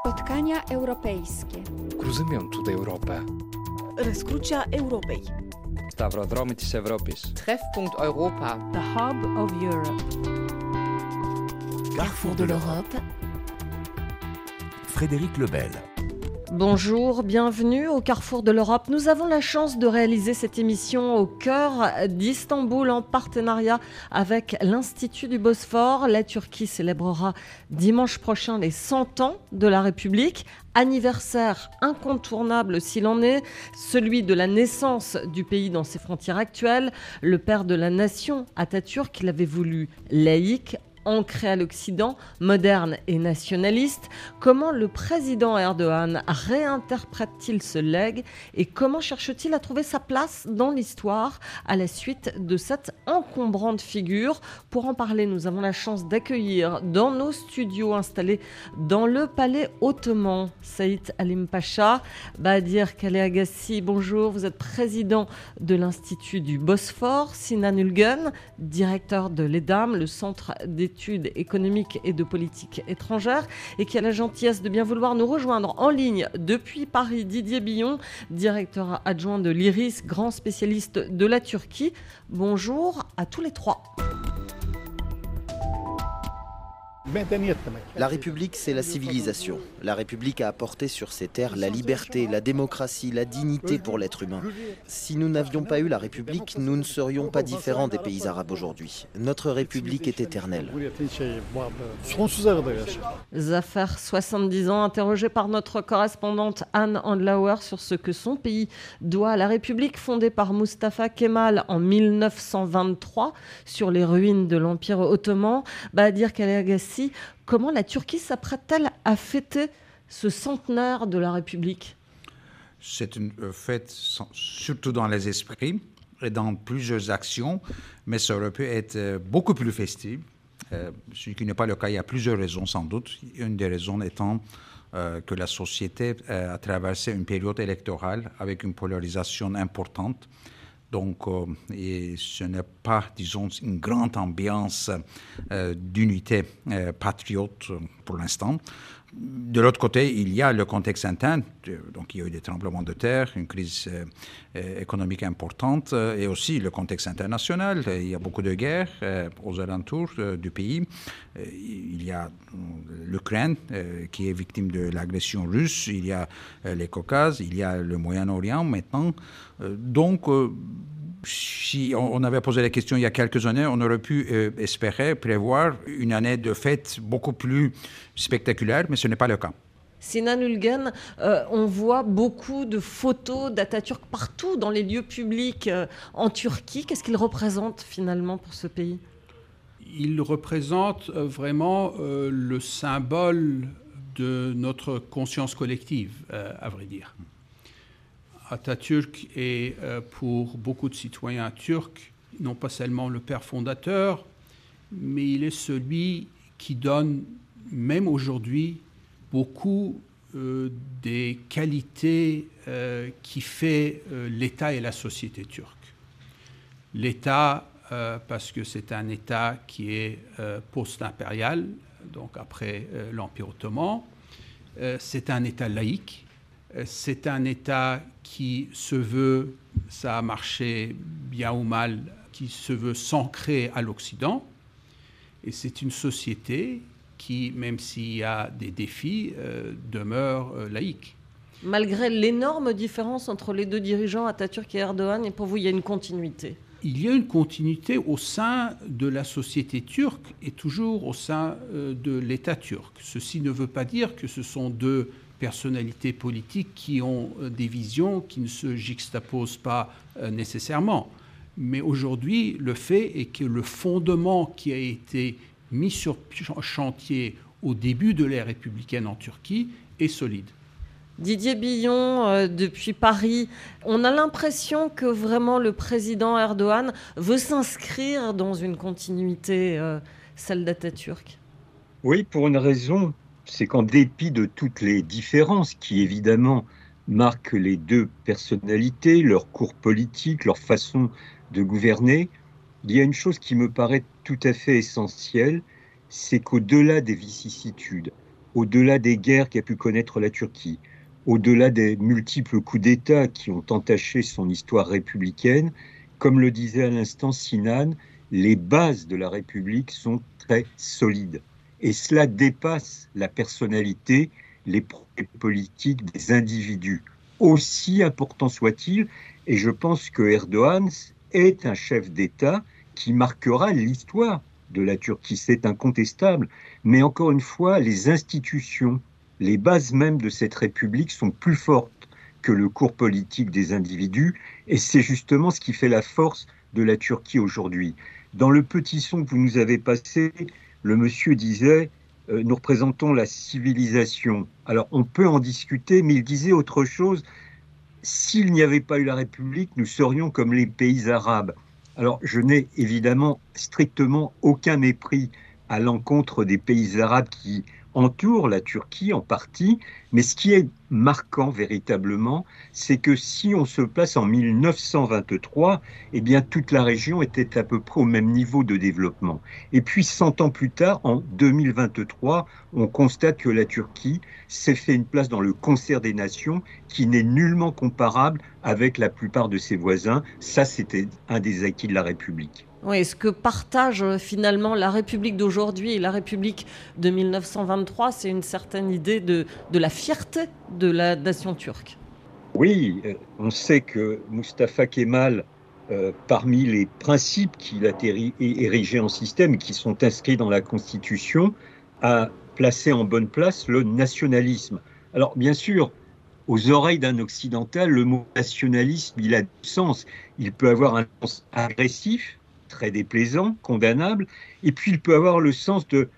Spotkania europejskie. Cruzymią tutaj Europę. Rozkrucia Europei. Stavrodromy της Ευρώπης. Treffpunkt Europa. The Hub of Europe. Carrefour de l'Europe. Frédéric Lebel. Bonjour, bienvenue au Carrefour de l'Europe. Nous avons la chance de réaliser cette émission au cœur d'Istanbul en partenariat avec l'Institut du Bosphore. La Turquie célébrera dimanche prochain les 100 ans de la République. Anniversaire incontournable s'il en est, celui de la naissance du pays dans ses frontières actuelles. Le père de la nation, Atatürk, l'avait voulu laïque, ancré à l'Occident, moderne et nationaliste. Comment le président Erdogan réinterprète-t-il ce legs et comment cherche-t-il à trouver sa place dans l'histoire à la suite de cette encombrante figure? Pour en parler, nous avons la chance d'accueillir dans nos studios installés dans le palais ottoman Saïd Alim Pacha, Badir Kale Agassi. Bonjour, vous êtes président de l'Institut du Bosphore, Sinan Ulgen, directeur de l'EDAM, le centre d'études économiques et de politique étrangère, et qui a la gentillesse de bien vouloir nous rejoindre en ligne depuis Paris. Didier Billon, directeur adjoint de l'IRIS, grand spécialiste de la Turquie. Bonjour à tous les trois. La République, c'est la civilisation. La République a apporté sur ces terres la liberté, la démocratie, la dignité pour l'être humain. Si nous n'avions pas eu la République, nous ne serions pas différents des pays arabes aujourd'hui. Notre République est éternelle. Zafer, 70 ans, interrogé par notre correspondante Anne Andlauer sur ce que son pays doit à la République fondée par Mustafa Kemal en 1923 sur les ruines de l'Empire ottoman. Badir Comment la Turquie s'apprête-t-elle à fêter ce centenaire de la République? C'est une fête surtout dans les esprits et dans plusieurs actions, mais ça aurait pu être beaucoup plus festif, euh, ce qui n'est pas le cas. Il y a plusieurs raisons sans doute. Une des raisons étant euh, que la société euh, a traversé une période électorale avec une polarisation importante. Donc, euh, ce n'est pas, disons, une grande ambiance euh, d'unité euh, patriote pour l'instant. De l'autre côté, il y a le contexte interne, donc il y a eu des tremblements de terre, une crise économique importante, et aussi le contexte international. Il y a beaucoup de guerres aux alentours du pays. Il y a l'Ukraine qui est victime de l'agression russe, il y a les Caucases, il y a le Moyen-Orient maintenant. donc, si on avait posé la question il y a quelques années, on aurait pu euh, espérer prévoir une année de fête beaucoup plus spectaculaire, mais ce n'est pas le cas. Sinan Ulgen, euh, on voit beaucoup de photos d'Atatürk partout dans les lieux publics euh, en Turquie. Qu'est-ce qu'il représente finalement pour ce pays? Il représente vraiment le symbole de notre conscience collective, à vrai dire. Atatürk est pour beaucoup de citoyens turcs non pas seulement le père fondateur, mais il est celui qui donne, même aujourd'hui, beaucoup euh, des qualités euh, qui fait euh, l'État et la société turque. L'État, parce que c'est un État qui est post-impérial, donc après l'Empire ottoman, c'est un État laïque, c'est un État qui se veut, ça a marché bien ou mal, qui se veut s'ancrer à l'Occident. Et c'est une société qui, même s'il y a des défis, euh, demeure euh, laïque. Malgré l'énorme différence entre les deux dirigeants, Atatürk et Erdogan, et pour vous, il y a une continuité? Il y a une continuité au sein de la société turque et toujours au sein euh, de l'État turc. Ceci ne veut pas dire que ce sont deux personnalités politiques qui ont euh, des visions qui ne se juxtaposent pas euh, nécessairement. Mais aujourd'hui, le fait est que le fondement qui a été mis sur chantier au début de l'ère républicaine en Turquie est solide. Didier Billon, euh, depuis Paris, on a l'impression que vraiment le président Erdogan veut s'inscrire dans une continuité, celle d'Atatürk. Oui, pour une raison c'est qu'en dépit de toutes les différences qui évidemment marquent les deux personnalités, leur cours politique, leur façon de gouverner, il y a une chose qui me paraît tout à fait essentielle, c'est qu'au-delà des vicissitudes, au-delà des guerres qu'a pu connaître la Turquie, au-delà des multiples coups d'État qui ont entaché son histoire républicaine, comme le disait à l'instant Sinan, les bases de la République sont très solides. Et cela dépasse la personnalité, les politiques des individus, aussi important soit-il. Et je pense que Erdogan est un chef d'État qui marquera l'histoire de la Turquie, c'est incontestable. Mais encore une fois, les institutions, les bases mêmes de cette République sont plus fortes que le cours politique des individus, et c'est justement ce qui fait la force de la Turquie aujourd'hui. Dans le petit son que vous nous avez passé, le monsieur disait euh, nous représentons la civilisation. Alors on peut en discuter, mais il disait autre chose. S'il n'y avait pas eu la République, nous serions comme les pays arabes. Alors je n'ai évidemment strictement aucun mépris à l'encontre des pays arabes qui entourent la Turquie en partie, mais ce qui est marquant véritablement, c'est que si on se place en 1923, eh bien toute la région était à peu près au même niveau de développement. Et puis 100 ans plus tard, en 2023, on constate que la Turquie s'est fait une place dans le concert des nations qui n'est nullement comparable avec la plupart de ses voisins. Ça, c'était un des acquis de la République. Oui, ce que partage euh, finalement la République d'aujourd'hui et la République de 1923, c'est une certaine idée de, de, la fierté de la nation turque. Oui, euh, on sait que Mustafa Kemal, euh, parmi les principes qu'il a érigés en système, qui sont inscrits dans la Constitution, a placé en bonne place le nationalisme. Alors bien sûr, aux oreilles d'un occidental, le mot nationalisme, il a du sens. Il peut avoir un sens agressif, très déplaisant, condamnable, et puis il peut avoir le sens de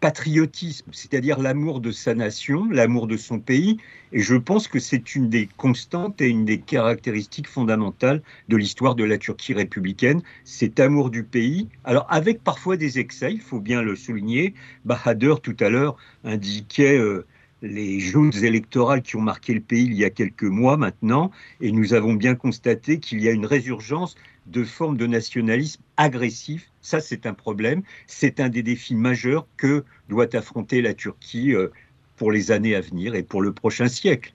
patriotisme, c'est-à-dire l'amour de sa nation, l'amour de son pays, et je pense que c'est une des constantes et une des caractéristiques fondamentales de l'histoire de la Turquie républicaine, cet amour du pays, alors avec parfois des excès, il faut bien le souligner, Bahadur tout à l'heure indiquait... Euh, les joutes électorales qui ont marqué le pays il y a quelques mois maintenant, et nous avons bien constaté qu'il y a une résurgence de formes de nationalisme agressif. Ça, c'est un problème. C'est un des défis majeurs que doit affronter la Turquie euh, pour les années à venir et pour le prochain siècle.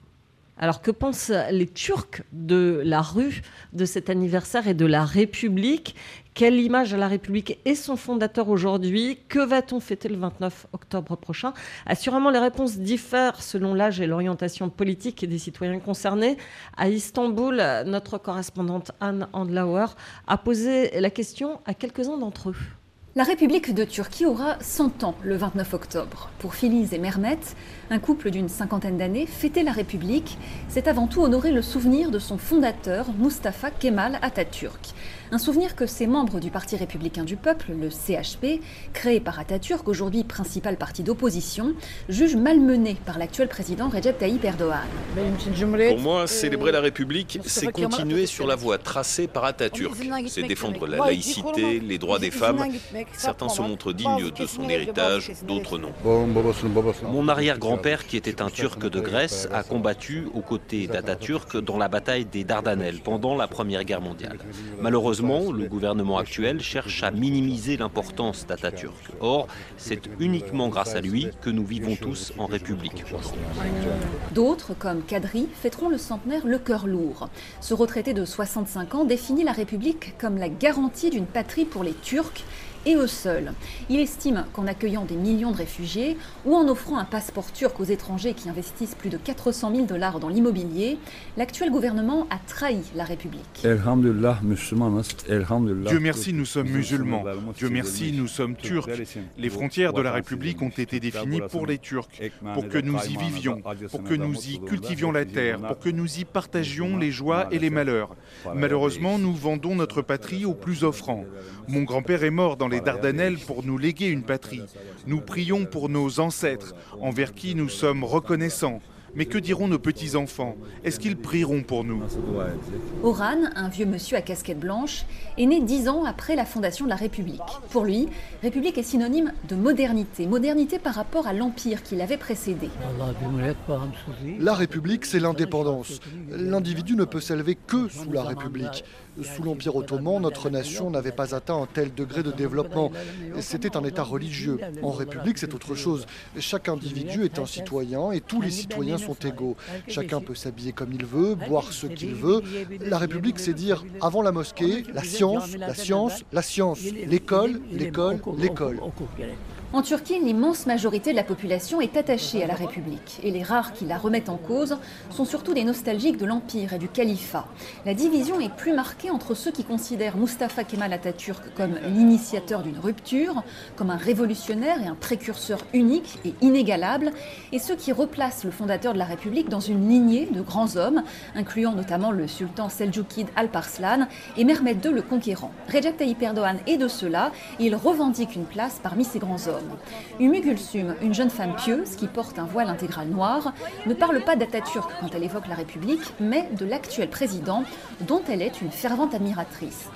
Alors que pensent les Turcs de la rue, de cet anniversaire et de la République? Quelle image a la République et son fondateur aujourd'hui? Que va-t-on fêter le 29 octobre prochain? Assurément, les réponses diffèrent selon l'âge et l'orientation politique des citoyens concernés. À Istanbul, notre correspondante Anne Andlauer a posé la question à quelques-uns d'entre eux. La République de Turquie aura 100 ans le 29 octobre. Pour Filiz et Mermet, un couple d'une cinquantaine d'années, fêter la République, c'est avant tout honorer le souvenir de son fondateur, Mustafa Kemal Atatürk. Un souvenir que ces membres du Parti républicain du peuple, le CHP, créé par Atatürk, aujourd'hui principal parti d'opposition, jugent malmené par l'actuel président Recep Tayyip Erdogan. Pour moi, célébrer la République, c'est continuer sur la voie tracée par Atatürk. C'est défendre la laïcité, les droits des femmes. Certains se montrent dignes de son héritage, d'autres non. Mon arrière-grand-père, qui était un Turc de Grèce, a combattu aux côtés d'Atatürk dans la bataille des Dardanelles pendant la Première Guerre mondiale. Malheureusement, Malheureusement, le gouvernement actuel cherche à minimiser l'importance d'Atatürk. Or, c'est uniquement grâce à lui que nous vivons tous en République. D'autres, comme Kadri, fêteront le centenaire le cœur lourd. Ce retraité de 65 ans définit la République comme la garantie d'une patrie pour les Turcs et eux seuls. Il estime qu'en accueillant des millions de réfugiés ou en offrant un passeport turc aux étrangers qui investissent plus de 400 000 dollars dans l'immobilier, l'actuel gouvernement a trahi la République. Dieu merci, nous sommes musulmans. Dieu merci, nous sommes turcs. Les frontières de la République ont été définies pour les Turcs, pour que nous y vivions, pour que nous y cultivions la terre, pour que nous y partagions les joies et les malheurs. Malheureusement, nous vendons notre patrie aux plus offrants. Mon grand-père est mort dans les Dardanelles pour nous léguer une patrie. Nous prions pour nos ancêtres, envers qui nous sommes reconnaissants. Mais que diront nos petits-enfants? Est-ce qu'ils prieront pour nous? Oran, un vieux monsieur à casquette blanche, est né dix ans après la fondation de la République. Pour lui, République est synonyme de modernité, modernité par rapport à l'empire qui l'avait précédé. La République, c'est l'indépendance. L'individu ne peut s'élever que sous la République. Sous l'Empire ottoman, notre nation n'avait pas atteint un tel degré de développement. C'était un État religieux. En République, c'est autre chose. Chaque individu est un citoyen et tous les citoyens sont égaux. Chacun peut s'habiller comme il veut, boire ce qu'il veut. La République, c'est dire, avant la mosquée, la science, la science, la science, l'école, l'école, l'école. En Turquie, l'immense majorité de la population est attachée à la République et les rares qui la remettent en cause sont surtout des nostalgiques de l'Empire et du califat. La division est plus marquée entre ceux qui considèrent Mustafa Kemal Atatürk comme l'initiateur d'une rupture, comme un révolutionnaire et un précurseur unique et inégalable, et ceux qui replacent le fondateur de la République dans une lignée de grands hommes, incluant notamment le sultan Seljoukid Alparslan et Mehmed II le Conquérant. Recep Tayyip Erdogan est de cela et il revendique une place parmi ces grands hommes. Umi Gulsum, une jeune femme pieuse qui porte un voile intégral noir, ne parle pas d'Atatürk quand elle évoque la République, mais de l'actuel président, dont elle est une fervente admiratrice.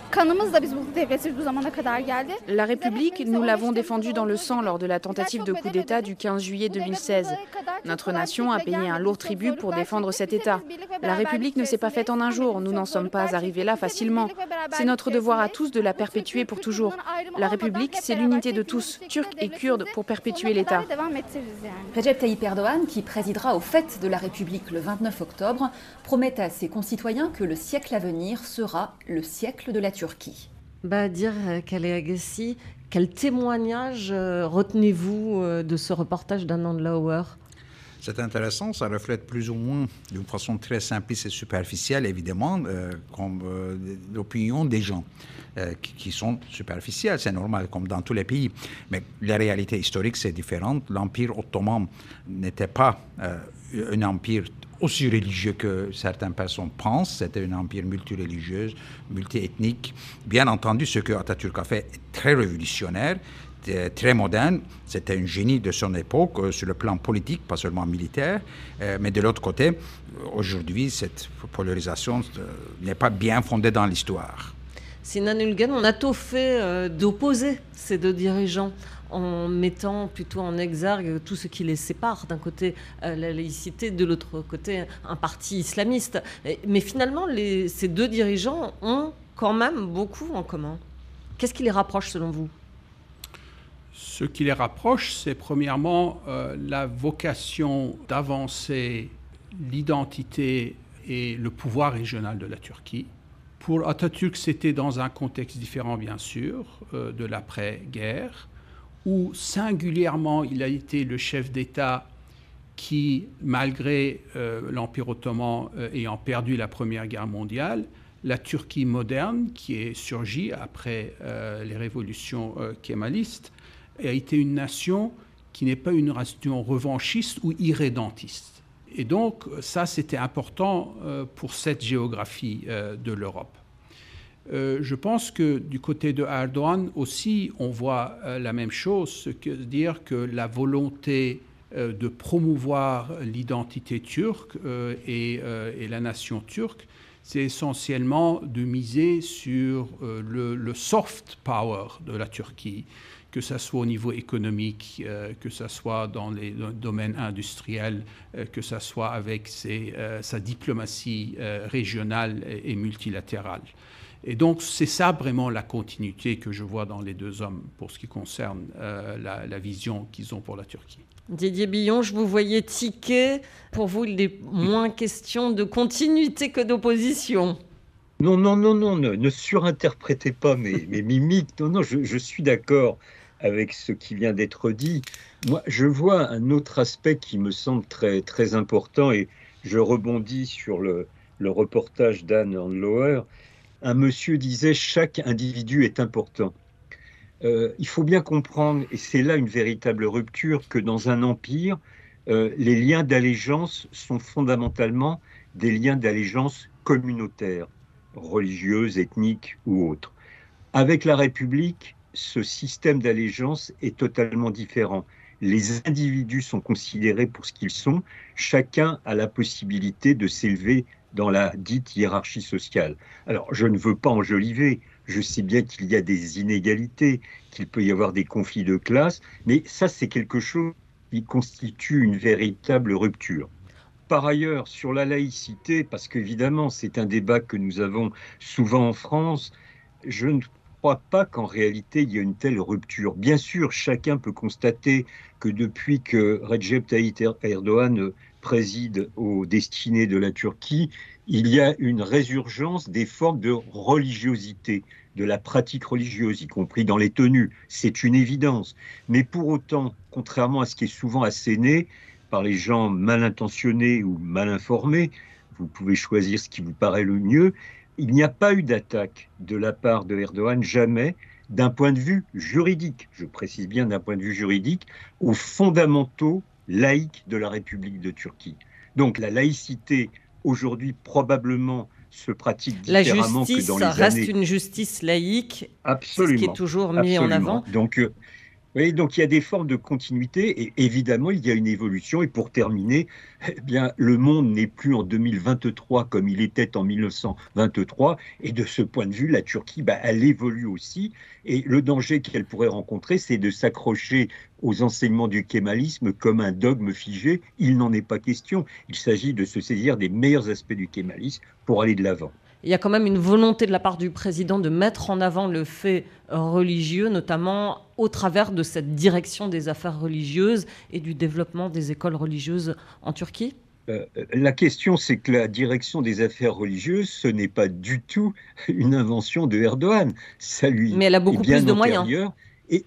La République, nous l'avons défendue dans le sang lors de la tentative de coup d'État du 15 juillet 2016. Notre nation a payé un lourd tribut pour défendre cet État. La République ne s'est pas faite en un jour, nous n'en sommes pas arrivés là facilement. C'est notre devoir à tous de la perpétuer pour toujours. La République, c'est l'unité de tous, Turcs et Kurdes, pour perpétuer l'État. Recep Tayyip Erdogan, qui présidera aux fêtes de la République le 29 octobre, promet à ses concitoyens que le siècle à venir sera le siècle de la Turquie. Badir Agassi, quel témoignage euh, retenez-vous euh, de ce reportage d'Anand Lauer c'est intéressant, ça reflète plus ou moins, d'une façon très simpliste et superficielle, évidemment, euh, comme l'opinion des gens qui, qui, sont superficielles, c'est normal, comme dans tous les pays. Mais la réalité historique, c'est différente. L'Empire ottoman n'était pas un empire aussi religieux que certaines personnes pensent. C'était un empire multireligieux, multiethnique. Bien entendu, ce que Atatürk a fait est très révolutionnaire, très moderne. C'était un génie de son époque euh, sur le plan politique, pas seulement militaire. Euh, mais de l'autre côté, aujourd'hui, cette polarisation euh, n'est pas bien fondée dans l'histoire. Sinan Ulgen, on a tout fait d'opposer ces deux dirigeants en mettant plutôt en exergue tout ce qui les sépare. D'un côté, euh, la laïcité, de l'autre côté, un parti islamiste. Mais finalement, ces deux dirigeants ont quand même beaucoup en commun. Qu'est-ce qui les rapproche selon vous? Ce qui les rapproche, c'est premièrement euh, la vocation d'avancer l'identité et le pouvoir régional de la Turquie. Pour Atatürk, c'était dans un contexte différent, bien sûr, euh, de l'après-guerre où singulièrement il a été le chef d'État qui, malgré euh, l'Empire ottoman ayant perdu la Première Guerre mondiale, la Turquie moderne, qui est surgie après les révolutions kémalistes, a été une nation qui n'est pas une nation revanchiste ou irrédentiste. Et donc ça, c'était important pour cette géographie de l'Europe. Euh, je pense que du côté de Erdogan aussi, on voit euh, la même chose, c'est-à-dire que la volonté euh, de promouvoir l'identité turque et, la nation turque, c'est essentiellement de miser sur le, soft power de la Turquie, que ce soit au niveau économique, que ce soit dans les domaines industriels, que ce soit avec sa diplomatie régionale et multilatérale. Et donc, c'est ça vraiment la continuité que je vois dans les deux hommes pour ce qui concerne euh, la, vision qu'ils ont pour la Turquie. Didier Billon, je vous voyais tiquer. Pour vous, il est moins question de continuité que d'opposition. Non, non, non, non, ne, surinterprétez pas mes, mes mimiques. Non, non, je, suis d'accord avec ce qui vient d'être dit. Moi, je vois un autre aspect qui me semble très, très important et je rebondis sur le, le reportage d'Anne Handlower un monsieur disait chaque individu est important. Euh, il faut bien comprendre, et c'est là une véritable rupture, que dans un empire, euh, les liens d'allégeance sont fondamentalement des liens d'allégeance communautaires, religieuses, ethniques ou autres. Avec la République, ce système d'allégeance est totalement différent. Les individus sont considérés pour ce qu'ils sont, chacun a la possibilité de s'élever dans la dite hiérarchie sociale. Alors, je ne veux pas enjoliver, je sais bien qu'il y a des inégalités, qu'il peut y avoir des conflits de classe, mais ça, c'est quelque chose qui constitue une véritable rupture. par ailleurs, sur la laïcité, parce qu'évidemment, c'est un débat que nous avons souvent en France, je ne crois pas qu'en réalité il y a une telle rupture. Bien sûr, chacun peut constater que depuis que Recep Tayyip Erdogan préside aux destinées de la Turquie, il y a une résurgence des formes de religiosité, de la pratique religieuse, y compris dans les tenues. C'est une évidence. Mais pour autant, contrairement à ce qui est souvent asséné par les gens mal intentionnés ou mal informés, vous pouvez choisir ce qui vous paraît le mieux, il n'y a pas eu d'attaque de la part de Erdogan, jamais, d'un point de vue juridique, je précise bien d'un point de vue juridique, aux fondamentaux laïques de la République de Turquie. Donc la laïcité, aujourd'hui, probablement se pratique différemment que dans les années... reste une justice laïque, Absolument. ce qui est toujours mis Absolument. en avant. Donc, euh, oui, donc il y a des formes de continuité et évidemment il y a une évolution. Et pour terminer, eh bien le monde n'est plus en 2023 comme il était en 1923. Et de ce point de vue, la Turquie, bah, elle évolue aussi. Et le danger qu'elle pourrait rencontrer, c'est de s'accrocher aux enseignements du kémalisme comme un dogme figé. Il n'en est pas question. Il s'agit de se saisir des meilleurs aspects du kémalisme pour aller de l'avant. Il y a quand même une volonté de la part du président de mettre en avant le fait religieux, notamment au travers de cette direction des affaires religieuses et du développement des écoles religieuses en Turquie euh, la question, c'est que la direction des affaires religieuses, ce n'est pas du tout une invention de Erdogan. Ça lui Mais elle a beaucoup plus de moyens. Et,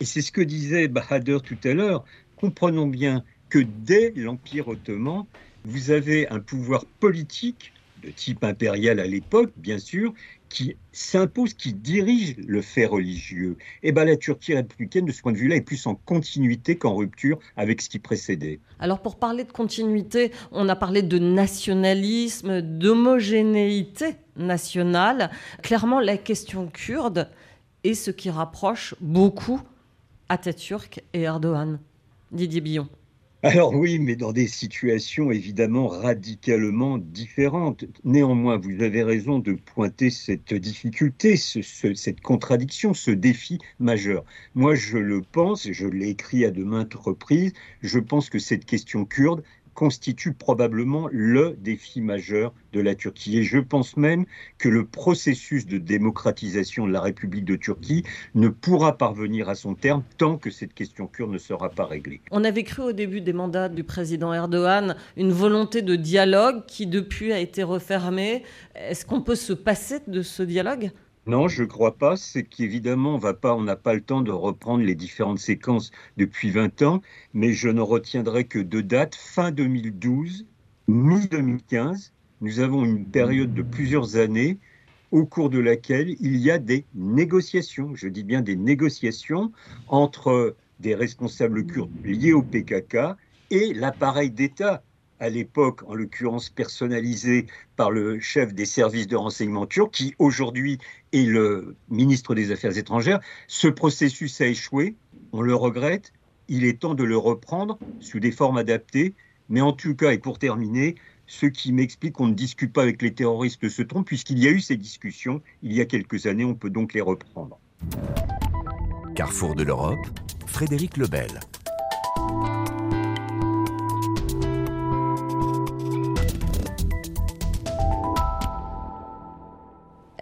et c'est ce que disait Bahadur tout à l'heure. Comprenons bien que dès l'Empire ottoman, vous avez un pouvoir politique de type impérial à l'époque, bien sûr, qui s'impose, qui dirige le fait religieux. Et ben la Turquie républicaine, de ce point de vue-là, est plus en continuité qu'en rupture avec ce qui précédait. Alors pour parler de continuité, on a parlé de nationalisme, d'homogénéité nationale. Clairement, la question kurde est ce qui rapproche beaucoup Atatürk et Erdogan. Didier Billon. Alors oui, mais dans des situations évidemment radicalement différentes. Néanmoins, vous avez raison de pointer cette difficulté, ce, ce, cette contradiction, ce défi majeur. Moi, je le pense, je l'ai écrit à de maintes reprises, je pense que cette question kurde constitue probablement le défi majeur de la Turquie. Et je pense même que le processus de démocratisation de la République de Turquie ne pourra parvenir à son terme tant que cette question kurde ne sera pas réglée. On avait cru au début des mandats du président Erdogan une volonté de dialogue qui depuis a été refermée. Est-ce qu'on peut se passer de ce dialogue? Non, je ne crois pas. C'est qu'évidemment, on n'a pas le temps de reprendre les différentes séquences depuis 20 ans, mais je ne retiendrai que deux dates. Fin 2012, mi-2015, nous avons une période de plusieurs années au cours de laquelle il y a des négociations, je dis bien des négociations, entre des responsables kurdes liés au PKK et l'appareil d'État à l'époque, en l'occurrence personnalisé par le chef des services de renseignement turc, qui aujourd'hui est le ministre des Affaires étrangères. Ce processus a échoué, on le regrette, il est temps de le reprendre sous des formes adaptées, mais en tout cas, et pour terminer, ce qui m'explique qu'on ne discute pas avec les terroristes se trompe, puisqu'il y a eu ces discussions il y a quelques années, on peut donc les reprendre. Carrefour de l'Europe, Frédéric Lebel.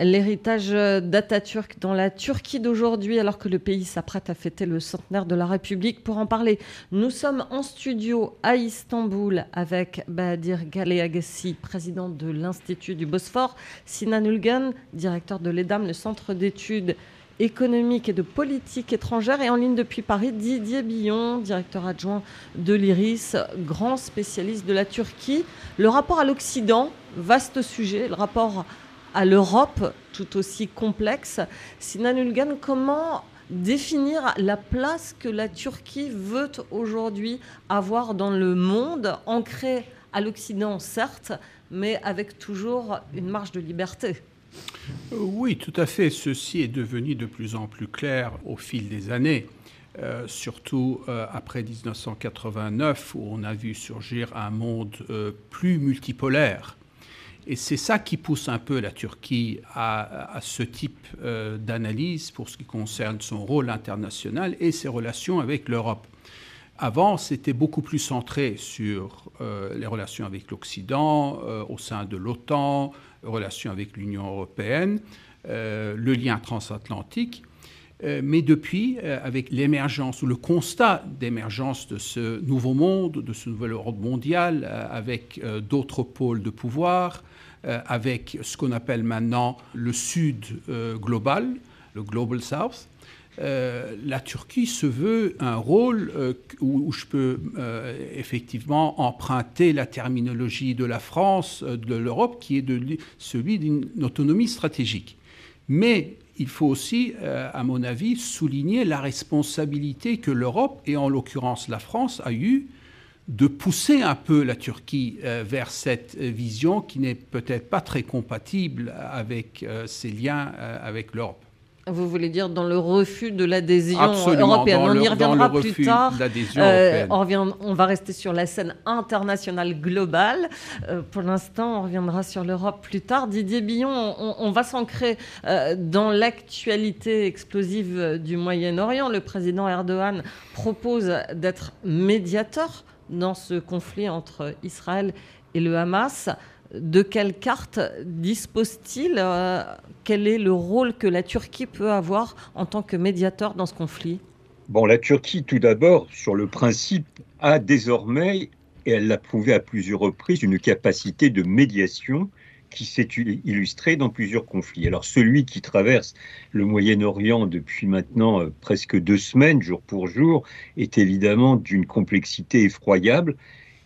L'héritage d'Atatürk dans la Turquie d'aujourd'hui, alors que le pays s'apprête à fêter le centenaire de la République. Pour en parler, nous sommes en studio à Istanbul avec Badir Galeagassi, président de l'Institut du Bosphore, Sinan Ulgan, directeur de l'EDAM, le centre d'études économiques et de politique étrangère, et en ligne depuis Paris, Didier Billon, directeur adjoint de l'IRIS, grand spécialiste de la Turquie. Le rapport à l'Occident, vaste sujet, le rapport à l'Europe tout aussi complexe. Sinan Ulgan, comment définir la place que la Turquie veut aujourd'hui avoir dans le monde, ancrée à l'Occident certes, mais avec toujours une marge de liberté? Oui, tout à fait. Ceci est devenu de plus en plus clair au fil des années. Euh, surtout euh, après 1989, où on a vu surgir un monde euh, plus multipolaire. Et c'est ça qui pousse un peu la Turquie à, ce type euh, d'analyse pour ce qui concerne son rôle international et ses relations avec l'Europe. Avant, c'était beaucoup plus centré sur les relations avec l'Occident, au sein de l'OTAN, relations avec l'Union européenne, le lien transatlantique. Euh, mais depuis, euh, avec l'émergence ou le constat d'émergence de ce nouveau monde, de ce nouvel ordre mondial, euh, avec d'autres pôles de pouvoir, avec ce qu'on appelle maintenant le Sud global, le Global South, la Turquie se veut un rôle où, je peux effectivement emprunter la terminologie de la France, de l'Europe, qui est celui d'une autonomie stratégique. Mais il faut aussi, euh, à mon avis, souligner la responsabilité que l'Europe, et en l'occurrence la France, a eue de pousser un peu la Turquie euh, vers cette vision qui n'est peut-être pas très compatible avec euh, ses liens avec l'Europe. Vous voulez dire dans le refus de l'adhésion européenne On y reviendra plus tard. Euh, on, on, va rester sur la scène internationale globale. Euh, pour l'instant, on reviendra sur l'Europe plus tard. Didier Billon, on, va s'ancrer euh, dans l'actualité explosive du Moyen-Orient. Le président Erdogan propose d'être médiateur dans ce conflit entre Israël et le Hamas. De quelle carte dispose-t-il euh, Quel est le rôle que la Turquie peut avoir en tant que médiateur dans ce conflit? Bon, la Turquie, tout d'abord, sur le principe, a désormais, et elle l'a prouvé à plusieurs reprises, une capacité de médiation qui s'est illustrée dans plusieurs conflits. Alors celui qui traverse le Moyen-Orient depuis maintenant euh, presque deux semaines, jour pour jour, est évidemment d'une complexité effroyable.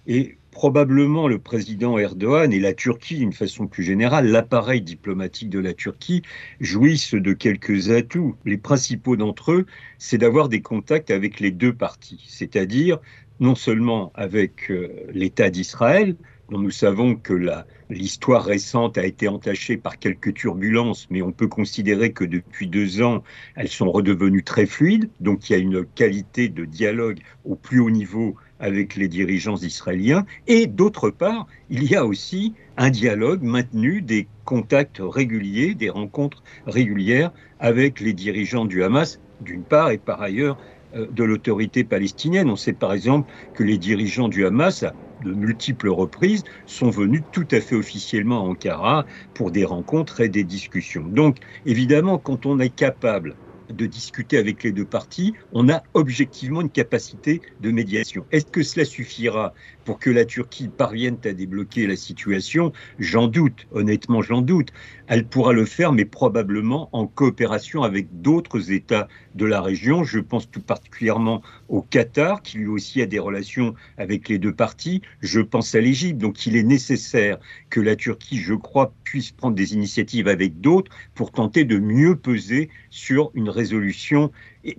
Et probablement le président Erdogan et la Turquie, d'une façon plus générale, l'appareil diplomatique de la Turquie, jouissent de quelques atouts. Les principaux d'entre eux, c'est d'avoir des contacts avec les deux parties, c'est-à-dire non seulement avec euh, l'État d'Israël, dont nous savons que l'histoire récente a été entachée par quelques turbulences, mais on peut considérer que depuis deux ans, elles sont redevenues très fluides. Donc il y a une qualité de dialogue au plus haut niveau avec les dirigeants israéliens. Et d'autre part, il y a aussi un dialogue maintenu, des contacts réguliers, des rencontres régulières avec les dirigeants du Hamas, d'une part, et par ailleurs de l'autorité palestinienne. On sait par exemple que les dirigeants du Hamas, à de multiples reprises, sont venus tout à fait officiellement à Ankara pour des rencontres et des discussions. Donc évidemment, quand on est capable de discuter avec les deux parties, on a objectivement une capacité de médiation. Est-ce que cela suffira? Pour que la Turquie parvienne à débloquer la situation J'en doute, honnêtement j'en doute. Elle pourra le faire, mais probablement en coopération avec d'autres États de la région. Je pense tout particulièrement au Qatar, qui lui aussi a des relations avec les deux parties. Je pense à l'Égypte. Donc il est nécessaire que la Turquie, je crois, puisse prendre des initiatives avec d'autres pour tenter de mieux peser sur une résolution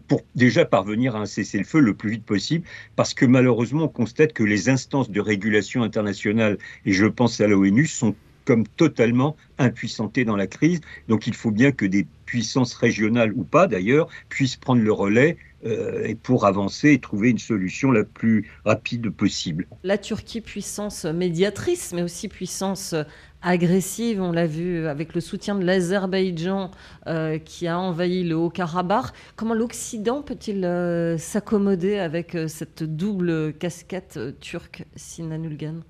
pour déjà parvenir à un cessez-le-feu le plus vite possible, parce que malheureusement, on constate que les instances de régulation internationale, et je pense à l'ONU, sont comme totalement impuissantées dans la crise. Donc il faut bien que des puissances régionales ou pas d'ailleurs puissent prendre le relais euh, pour avancer et trouver une solution la plus rapide possible. La Turquie, puissance médiatrice, mais aussi puissance agressive, on l'a vu avec le soutien de l'Azerbaïdjan euh, qui a envahi le Haut-Karabakh. Comment l'Occident peut-il euh, s'accommoder avec cette double casquette turque, Sinan Ulgan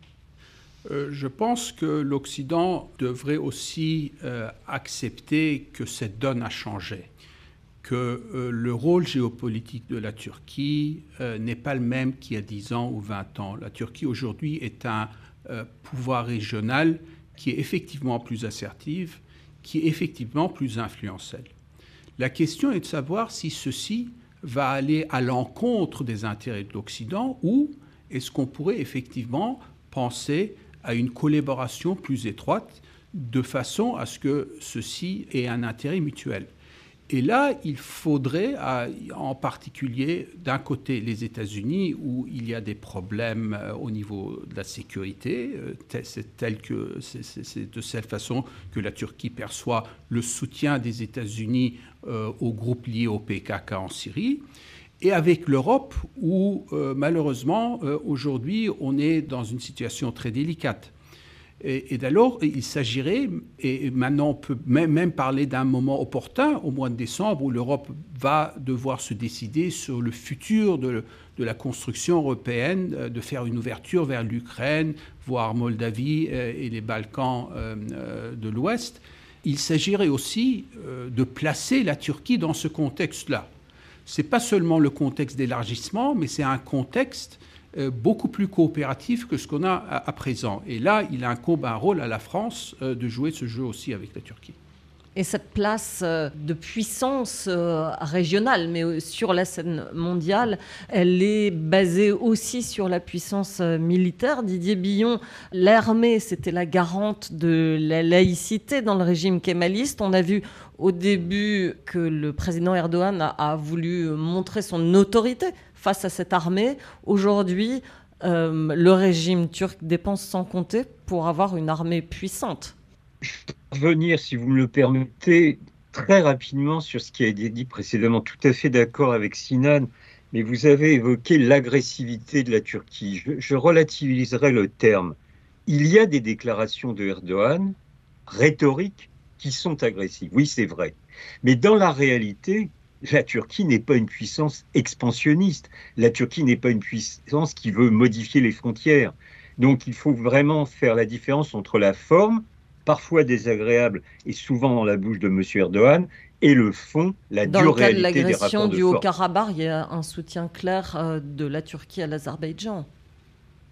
je pense que l'Occident devrait aussi accepter que cette donne a changé que euh, le rôle géopolitique de la Turquie euh, n'est pas le même qu'il y a 10 ans ou 20 ans. La Turquie aujourd'hui est un euh, pouvoir régional qui est effectivement plus assertif, qui est effectivement plus influentiel. La question est de savoir si ceci va aller à l'encontre des intérêts de l'Occident ou est-ce qu'on pourrait effectivement penser à une collaboration plus étroite de façon à ce que ceci ait un intérêt mutuel. Et là, il faudrait, en particulier d'un côté les États-Unis, où il y a des problèmes euh, au niveau de la sécurité, euh, c'est de cette façon que la Turquie perçoit le soutien des États-Unis euh, au groupe lié au PKK en Syrie, et avec l'Europe, où malheureusement aujourd'hui on est dans une situation très délicate. Et, d'alors, il s'agirait, et maintenant on peut même, parler d'un moment opportun, au mois de décembre, où l'Europe va devoir se décider sur le futur de, la construction européenne, euh, de faire une ouverture vers l'Ukraine, voire Moldavie euh, et les Balkans euh, de l'Ouest. Il s'agirait aussi de placer la Turquie dans ce contexte-là. Ce n'est pas seulement le contexte d'élargissement, mais c'est un contexte beaucoup plus coopératif que ce qu'on a à, présent. Et là, il incombe un rôle à la France euh, de jouer ce jeu aussi avec la Turquie. Et cette place euh, de puissance régionale, mais sur la scène mondiale, elle est basée aussi sur la puissance militaire. Didier Billon, l'armée, c'était la garante de la laïcité dans le régime kémaliste. On a vu au début que le président Erdogan a voulu montrer son autorité face à cette armée. Aujourd'hui, euh, le régime turc dépense sans compter pour avoir une armée puissante. Je vais revenir, si vous me le permettez, très rapidement sur ce qui a été dit précédemment. Tout à fait d'accord avec Sinan, mais vous avez évoqué l'agressivité de la Turquie. Je, je relativiserai le terme. Il y a des déclarations de Erdogan rhétoriques qui sont agressives. Oui, c'est vrai. Mais dans la réalité, la Turquie n'est pas une puissance expansionniste. La Turquie n'est pas une puissance qui veut modifier les frontières. Donc il faut vraiment faire la différence entre la forme, parfois désagréable et souvent dans la bouche de M. Erdogan, et le fond, la dans dure le cas de l'agression du Haut-Karabakh, il y a un soutien clair euh, de la Turquie à l'Azerbaïdjan.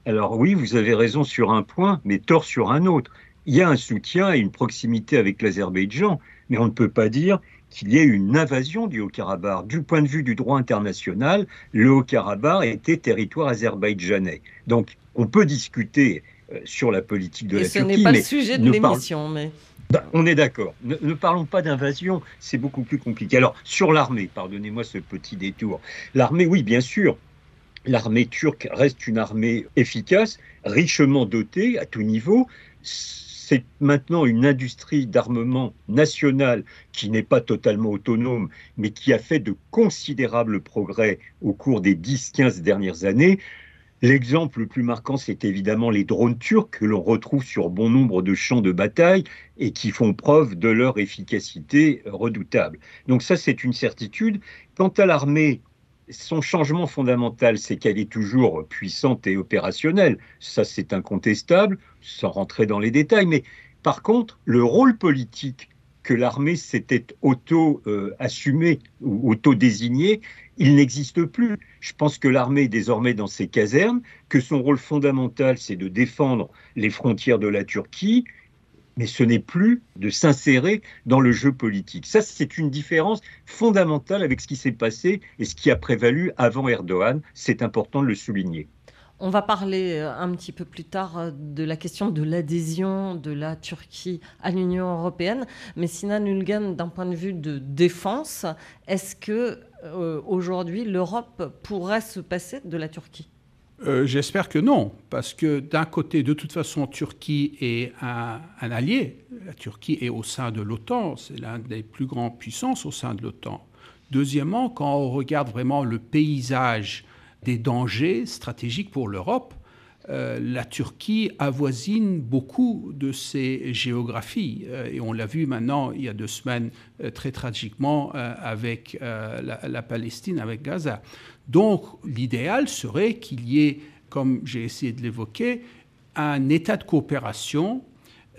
Alors oui, vous avez raison sur un point, mais tort sur un autre. Il y a un soutien et une proximité avec l'Azerbaïdjan, mais on ne peut pas dire qu'il y ait une invasion du Haut-Karabakh. Du point de vue du droit international, le Haut-Karabakh était territoire azerbaïdjanais. Donc, on peut discuter euh, sur la politique de Et la ce Turquie. n'est pas le sujet de l'émission, mais. Bah, on est d'accord. Ne, ne, parlons pas d'invasion, c'est beaucoup plus compliqué. Alors, sur l'armée, pardonnez-moi ce petit détour. L'armée, oui, bien sûr. L'armée turque reste une armée efficace, richement dotée à tout niveau c'est maintenant une industrie d'armement nationale qui n'est pas totalement autonome, mais qui a fait de considérables progrès au cours des 10-15 dernières années. L'exemple le plus marquant, c'est évidemment les drones turcs que l'on retrouve sur bon nombre de champs de bataille et qui font preuve de leur efficacité redoutable. Donc ça, c'est une certitude. Quant à l'armée son changement fondamental, c'est qu'elle est toujours puissante et opérationnelle. Ça, c'est incontestable, sans rentrer dans les détails. Mais par contre, le rôle politique que l'armée s'était auto-assumé ou auto-désigné, il n'existe plus. Je pense que l'armée est désormais dans ses casernes, que son rôle fondamental, c'est de défendre les frontières de la Turquie, mais ce n'est plus de s'insérer dans le jeu politique. Ça, c'est une différence fondamentale avec ce qui s'est passé et ce qui a prévalu avant Erdogan. C'est important de le souligner. On va parler euh, un petit peu plus tard euh, de la question de l'adhésion de la Turquie à l'Union européenne. Mais Sinan Ulgan, d'un point de vue de défense, est-ce que euh, aujourd'hui l'Europe pourrait se passer de la Turquie? Euh, j'espère que non, parce que d'un côté, de toute façon, Turquie est un, allié. La Turquie est au sein de l'OTAN, c'est l'un des plus grandes puissances au sein de l'OTAN. Deuxièmement, quand on regarde vraiment le paysage des dangers stratégiques pour l'Europe, euh, la Turquie avoisine beaucoup de ces géographies. Euh, et on l'a vu maintenant, il y a deux semaines, très tragiquement, avec la, Palestine, avec Gaza. Donc l'idéal serait qu'il y ait, comme j'ai essayé de l'évoquer, un état de coopération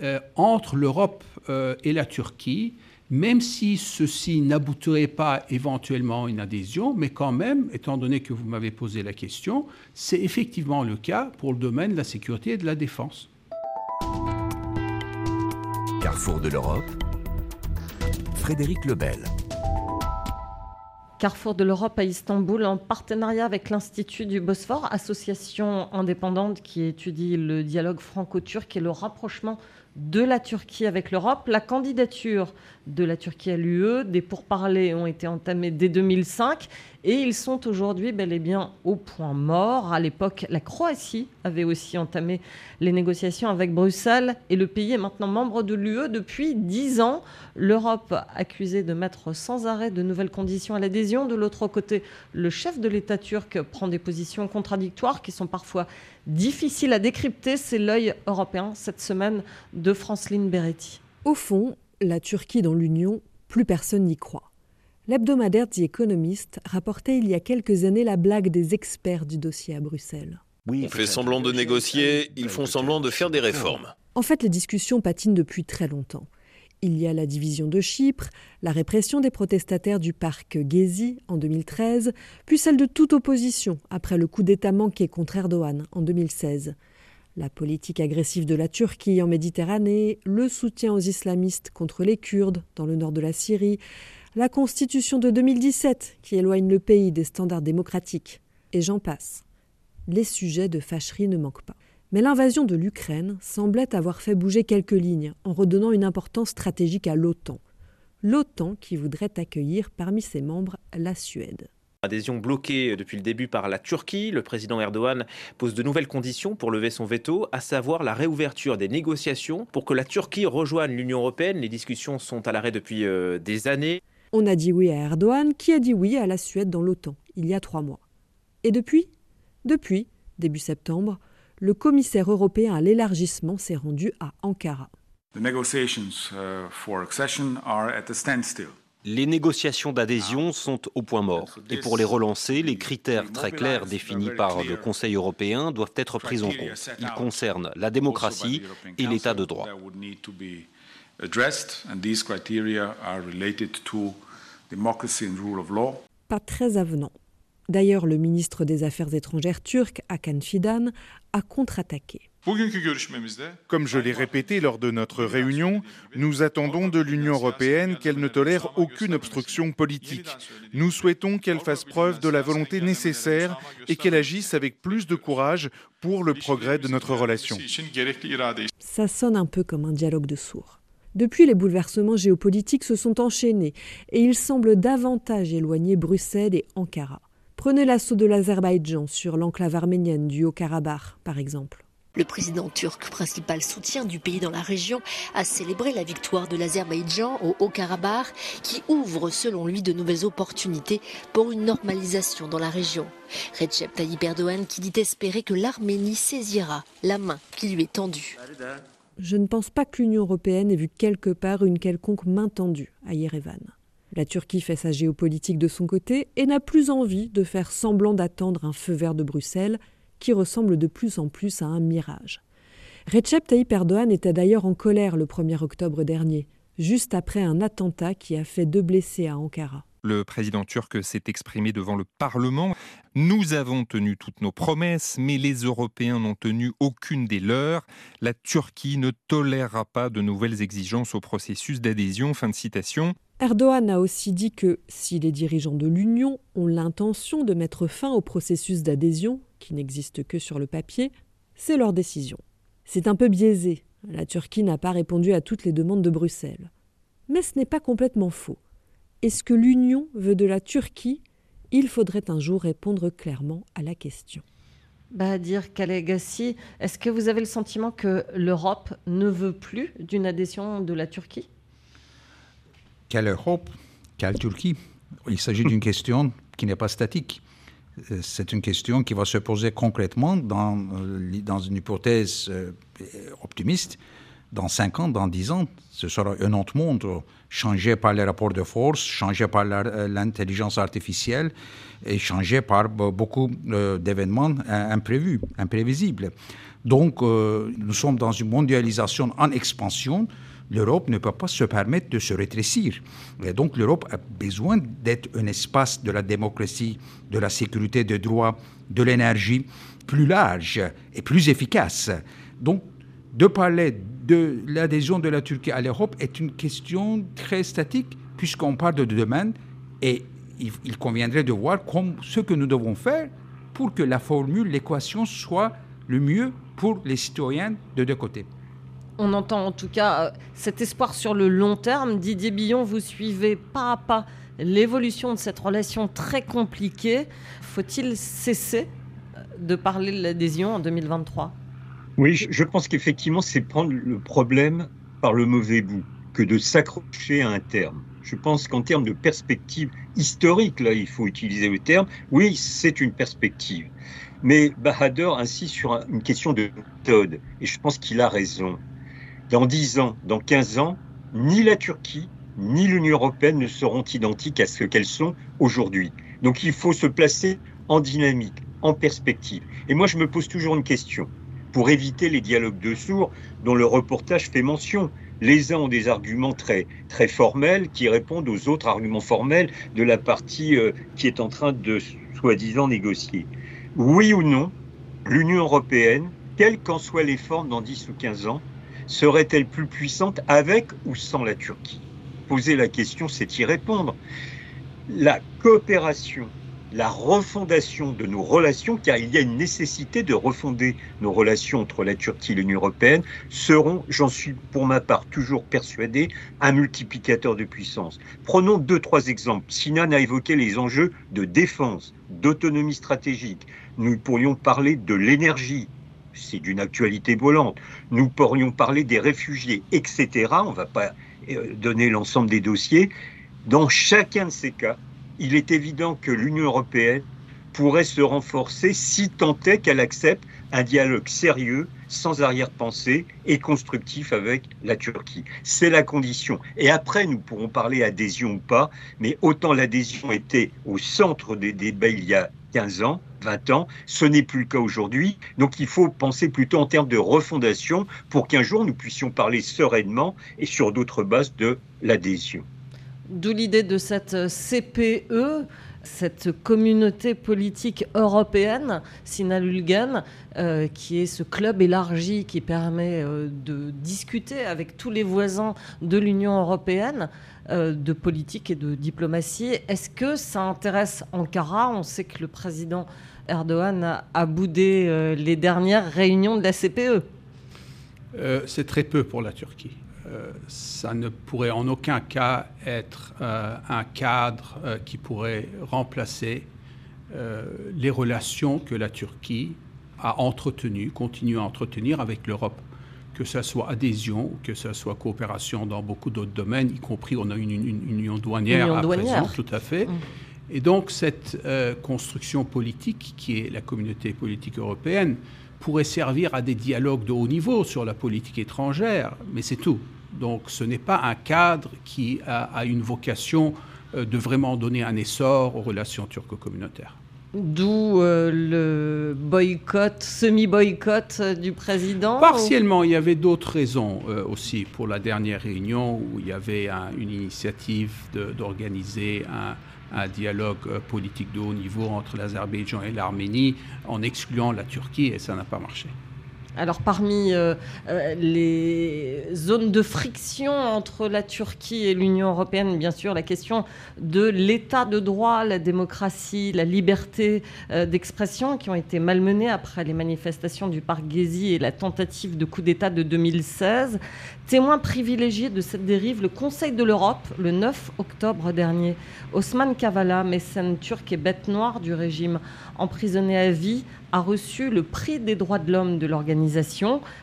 euh, entre l'Europe euh, et la Turquie, même si ceci n'aboutirait pas éventuellement à une adhésion, mais quand même, étant donné que vous m'avez posé la question, c'est effectivement le cas pour le domaine de la sécurité et de la défense. Carrefour de l'Europe, Frédéric Lebel. Carrefour de l'Europe à Istanbul en partenariat avec l'Institut du Bosphore, association indépendante qui étudie le dialogue franco-turc et le rapprochement de la Turquie avec l'Europe. La candidature de la Turquie à l'UE, des pourparlers ont été entamés dès 2005 et ils sont aujourd'hui bel et bien au point mort. À l'époque, la Croatie avait aussi entamé les négociations avec Bruxelles et le pays est maintenant membre de l'UE depuis dix ans. L'Europe accusée de mettre sans arrêt de nouvelles conditions à l'adhésion. De l'autre côté, le chef de l'État turc prend des positions contradictoires qui sont parfois difficiles à décrypter. C'est l'œil européen cette semaine de Franceline Beretti. Au fond, la Turquie dans l'Union, plus personne n'y croit. L'hebdomadaire The Economist rapportait il y a quelques années la blague des experts du dossier à Bruxelles. On fait semblant de négocier, ils font semblant de faire des réformes. En fait, les discussions patinent depuis très longtemps. Il y a la division de Chypre, la répression des protestataires du parc Gezi en 2013, puis celle de toute opposition après le coup d'État manqué contre Erdogan en 2016. La politique agressive de la Turquie en Méditerranée, le soutien aux islamistes contre les Kurdes dans le nord de la Syrie, la constitution de 2017 qui éloigne le pays des standards démocratiques, et j'en passe. Les sujets de fâcherie ne manquent pas. Mais l'invasion de l'Ukraine semblait avoir fait bouger quelques lignes en redonnant une importance stratégique à l'OTAN. L'OTAN qui voudrait accueillir parmi ses membres la Suède. Adhésion bloquée depuis le début par la Turquie, le président Erdogan pose de nouvelles conditions pour lever son veto, à savoir la réouverture des négociations pour que la Turquie rejoigne l'Union européenne. Les discussions sont à l'arrêt depuis euh, des années. On a dit oui à Erdogan, qui a dit oui à la Suède dans l'OTAN, il y a trois mois. Et depuis? Depuis, début septembre, le commissaire européen à l'élargissement s'est rendu à Ankara. Les négociations d'adhésion sont au point mort. Et pour les relancer, les critères très clairs définis par le Conseil européen doivent être pris en compte. Ils concernent la démocratie et l'état de droit addressed, and these criteria are related to democracy and rule of law. Pas très avenant. D'ailleurs, le ministre des Affaires étrangères turc, Hakan Fidan, a contre-attaqué. Comme je l'ai répété lors de notre réunion, nous attendons de l'Union européenne qu'elle ne tolère aucune obstruction politique. Nous souhaitons qu'elle fasse preuve de la volonté nécessaire et qu'elle agisse avec plus de courage pour le progrès de notre relation. Ça sonne un peu comme un dialogue de sourds. Depuis, les bouleversements géopolitiques se sont enchaînés et ils semblent davantage éloigner Bruxelles et Ankara. Prenez l'assaut de l'Azerbaïdjan sur l'enclave arménienne du Haut-Karabakh, par exemple. Le président turc, principal soutien du pays dans la région, a célébré la victoire de l'Azerbaïdjan au Haut-Karabakh, qui ouvre selon lui de nouvelles opportunités pour une normalisation dans la région. Recep Tayyip Erdogan qui dit espérer que l'Arménie saisira la main qui lui est tendue je ne pense pas que l'Union européenne ait vu quelque part une quelconque main tendue à Yerevan. La Turquie fait sa géopolitique de son côté et n'a plus envie de faire semblant d'attendre un feu vert de Bruxelles qui ressemble de plus en plus à un mirage. Recep Tayyip Erdogan était d'ailleurs en colère le 1er octobre dernier, juste après un attentat qui a fait deux blessés à Ankara. Le président turc s'est exprimé devant le Parlement. Nous avons tenu toutes nos promesses, mais les Européens n'ont tenu aucune des leurs. La Turquie ne tolérera pas de nouvelles exigences au processus d'adhésion. Fin de citation. Erdogan a aussi dit que si les dirigeants de l'Union ont l'intention de mettre fin au processus d'adhésion, qui n'existe que sur le papier, c'est leur décision. C'est un peu biaisé. La Turquie n'a pas répondu à toutes les demandes de Bruxelles. Mais ce n'est pas complètement faux. Est-ce que l'Union veut de la Turquie? Il faudrait un jour répondre clairement à la question. Bahadir Kalegassi, est-ce que vous avez le sentiment que l'Europe ne veut plus d'une adhésion de la Turquie? Quelle Europe Quelle Turquie Il s'agit d'une question qui n'est pas statique. Euh, c'est une question qui va se poser concrètement dans, euh, dans une hypothèse euh, optimiste dans 5 ans, dans 10 ans, ce sera un autre monde changé par les rapports de force, changé par l'intelligence artificielle et changé par beaucoup d'événements imprévus, imprévisibles. Donc, nous sommes dans une mondialisation en expansion. L'Europe ne peut pas se permettre de se rétrécir. Et donc, l'Europe a besoin d'être un espace de la démocratie, de la sécurité des droits, de l'énergie plus large et plus efficace. Donc, de parler de l'adhésion de la Turquie à l'Europe est une question très statique, puisqu'on parle de domaines, et il, conviendrait de voir ce que nous devons faire pour que la formule, l'équation soit le mieux pour les citoyens de deux côtés. On entend en tout cas euh, cet espoir sur le long terme. Didier Billon, vous suivez pas à pas l'évolution de cette relation très compliquée, faut-il cesser de parler de l'adhésion en 2023 Oui, je pense qu'effectivement, c'est prendre le problème par le mauvais bout que de s'accrocher à un terme. Je pense qu'en termes de perspective historique, là, il faut utiliser le terme, oui, c'est une perspective. Mais Bahadur insiste sur une question de méthode, et je pense qu'il a raison. Dans 10 ans, dans 15 ans, ni la Turquie, ni l'Union européenne ne seront identiques à ce qu'elles sont aujourd'hui. Donc il faut se placer en dynamique, en perspective. Et moi, je me pose toujours une question. Pour éviter les dialogues de sourds dont le reportage fait mention, les uns ont des arguments très, très formels qui répondent aux autres arguments formels de la partie euh, qui est en train de soi-disant négocier. Oui ou non, l'Union européenne, quelles qu'en soient les formes dans 10 ou 15 ans, serait-elle plus puissante avec ou sans la Turquie? Poser la question, c'est y répondre. La coopération la refondation de nos relations, car il y a une nécessité de refonder nos relations entre la Turquie et l'Union européenne, seront, j'en suis pour ma part toujours persuadé, un multiplicateur de puissance. Prenons deux, trois exemples. Sinan a évoqué les enjeux de défense, d'autonomie stratégique. Nous pourrions parler de l'énergie, c'est d'une actualité volante. Nous pourrions parler des réfugiés, etc. On ne va pas euh, donner l'ensemble des dossiers. Dans chacun de ces cas, il est évident que l'Union européenne pourrait se renforcer si tant est qu'elle accepte un dialogue sérieux, sans arrière-pensée et constructif avec la Turquie. C'est la condition. Et après, nous pourrons parler adhésion ou pas, mais autant l'adhésion était au centre des débats il y a 15 ans, 20 ans, ce n'est plus le cas aujourd'hui. Donc il faut penser plutôt en termes de refondation pour qu'un jour nous puissions parler sereinement et sur d'autres bases de l'adhésion. D'où l'idée de cette CPE, cette communauté politique européenne, Sinalulgan, euh, qui est ce club élargi qui permet euh, de discuter avec tous les voisins de l'Union européenne euh, de politique et de diplomatie. Est-ce que ça intéresse Ankara? On sait que le président Erdogan a boudé les dernières réunions de la CPE. C'est très peu pour la Turquie. Euh, ça ne pourrait en aucun cas être euh, un cadre euh, qui pourrait remplacer les relations que la Turquie a entretenues, continue à entretenir avec l'Europe que ce soit adhésion ou que ce soit coopération dans beaucoup d'autres domaines, y compris on a une, union douanière à présent, tout à fait. Mm. Et donc cette construction politique qui est la communauté politique européenne pourrait servir à des dialogues de haut niveau sur la politique étrangère, mais c'est tout. Donc ce n'est pas un cadre qui a, une vocation euh, de vraiment donner un essor aux relations turco-communautaires. D'où euh, le boycott, semi-boycott euh, du président Partiellement, il y avait d'autres raisons aussi pour la dernière réunion où il y avait une initiative d'organiser un, un, dialogue politique de haut niveau entre l'Azerbaïdjan et l'Arménie en excluant la Turquie et ça n'a pas marché. Alors parmi euh, euh, les zones de friction entre la Turquie et l'Union européenne, bien sûr, la question de l'état de droit, la démocratie, la liberté euh, d'expression qui ont été malmenées après les manifestations du parc Gezi et la tentative de coup d'État de 2016. Témoin privilégié de cette dérive, le Conseil de l'Europe, le 9 octobre dernier, Osman Kavala, mécène turc et bête noire du régime, emprisonné à vie, a reçu le prix des droits de l'homme de l'organisation.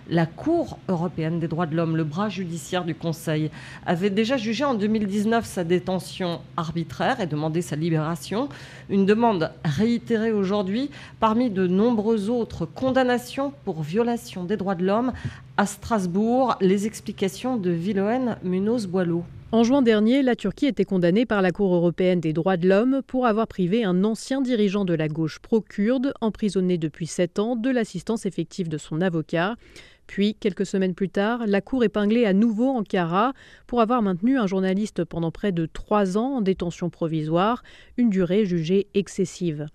La Cour européenne des droits de l'homme, le bras judiciaire du Conseil, avait déjà jugé en 2019 sa détention arbitraire et demandé sa libération. Une demande réitérée aujourd'hui parmi de nombreuses autres condamnations pour violation des droits de l'homme à Strasbourg. Les explications de Villoen Munoz-Boileau. En juin dernier, la Turquie était condamnée par la Cour européenne des droits de l'homme pour avoir privé un ancien dirigeant de la gauche pro-kurde, emprisonné depuis sept ans, de l'assistance effective de son avocat. Puis, quelques semaines plus tard, la Cour épinglait à nouveau Ankara pour avoir maintenu un journaliste pendant près de trois ans en détention provisoire, une durée jugée excessive.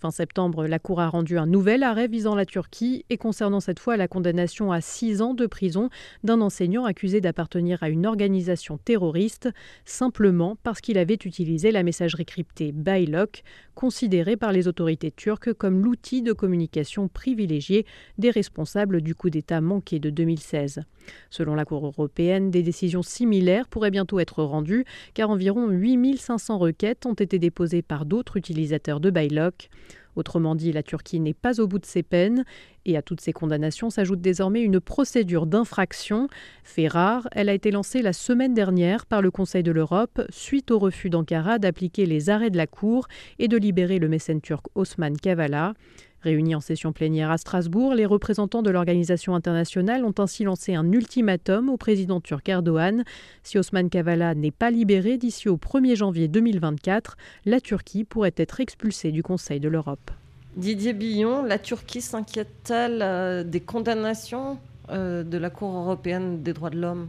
Fin septembre, la Cour a rendu un nouvel arrêt visant la Turquie et concernant cette fois la condamnation à six ans de prison d'un enseignant accusé d'appartenir à une organisation terroriste simplement parce qu'il avait utilisé la messagerie cryptée Baylok, considérée par les autorités turques comme l'outil de communication privilégié des responsables du coup d'État manqué de 2016. Selon la Cour européenne, des décisions similaires pourraient bientôt être rendues car environ 8500 requêtes ont été déposées par d'autres utilisateurs de Baylok. Autrement dit, la Turquie n'est pas au bout de ses peines et à toutes ces condamnations s'ajoute désormais une procédure d'infraction. Fait rare, elle a été lancée la semaine dernière par le Conseil de l'Europe suite au refus d'Ankara d'appliquer les arrêts de la Cour et de libérer le mécène turc Osman Kavala. Réunis en session plénière à Strasbourg, les représentants de l'organisation internationale ont ainsi lancé un ultimatum au président turc Erdogan. Si Osman Kavala n'est pas libéré d'ici au 1er janvier 2024, la Turquie pourrait être expulsée du Conseil de l'Europe. Didier Billon, la Turquie s'inquiète-t-elle euh, des condamnations euh, de la Cour européenne des droits de l'homme?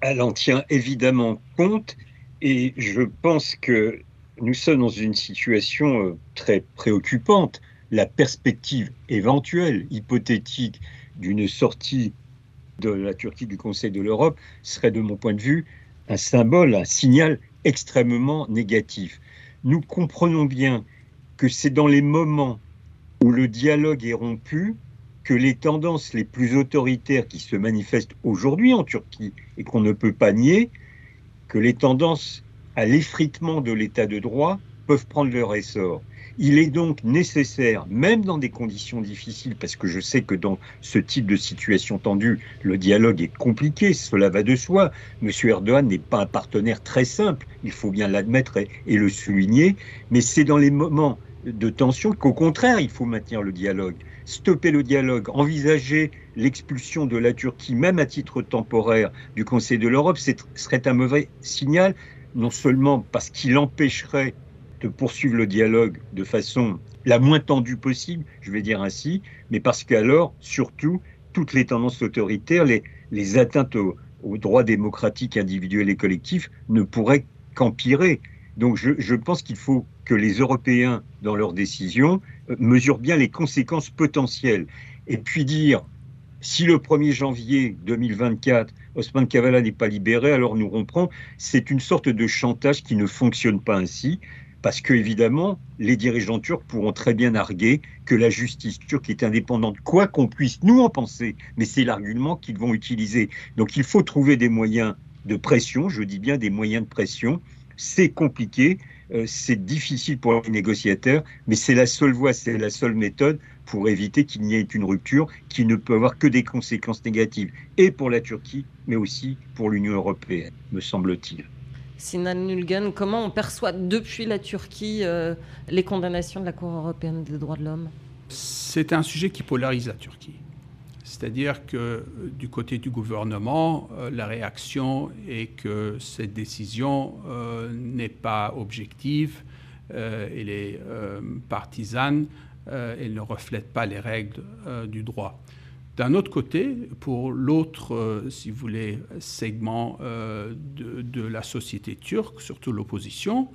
Elle en tient évidemment compte et je pense que nous sommes dans une situation euh, très préoccupante la perspective éventuelle, hypothétique, d'une sortie de la Turquie du Conseil de l'Europe serait, de mon point de vue, un symbole, un signal extrêmement négatif. Nous comprenons bien que c'est dans les moments où le dialogue est rompu que les tendances les plus autoritaires qui se manifestent aujourd'hui en Turquie et qu'on ne peut pas nier, que les tendances à l'effritement de l'état de droit peuvent prendre leur essor. Il est donc nécessaire, même dans des conditions difficiles, parce que je sais que dans ce type de situation tendue, le dialogue est compliqué, cela va de soi. M. Erdogan n'est pas un partenaire très simple, il faut bien l'admettre et, et, le souligner, mais c'est dans les moments de tension qu'au contraire, il faut maintenir le dialogue. Stopper le dialogue, envisager l'expulsion de la Turquie, même à titre temporaire, du Conseil de l'Europe, serait un mauvais signal, non seulement parce qu'il empêcherait poursuivre le dialogue de façon la moins tendue possible, je vais dire ainsi, mais parce qu'alors, surtout, toutes les tendances autoritaires, les, les atteintes aux, droits démocratiques individuels et collectifs ne pourraient qu'empirer. Donc je, je pense qu'il faut que les Européens, dans leurs décisions, euh, mesurent bien les conséquences potentielles. Et puis dire, si le 1er janvier 2024, Osman Kavala n'est pas libéré, alors nous romprons, c'est une sorte de chantage qui ne fonctionne pas ainsi parce que évidemment, les dirigeants turcs pourront très bien arguer que la justice turque est indépendante, quoi qu'on puisse nous en penser, mais c'est l'argument qu'ils vont utiliser. Donc il faut trouver des moyens de pression, je dis bien des moyens de pression. C'est compliqué, euh, c'est difficile pour les négociateurs, mais c'est la seule voie, c'est la seule méthode pour éviter qu'il n'y ait une rupture qui ne peut avoir que des conséquences négatives, et pour la Turquie, mais aussi pour l'Union européenne, me semble-t-il. Sinan Nulgen, comment on perçoit depuis la Turquie euh, les condamnations de la Cour européenne des droits de l'homme? C'est un sujet qui polarise la Turquie. C'est-à-dire que euh, du côté du gouvernement, euh, la réaction est que cette décision n'est pas objective, elle est partisane, elle ne reflète pas les règles du droit. D'un autre côté, pour l'autre, euh, si vous voulez, segment euh, de, la société turque, surtout l'opposition,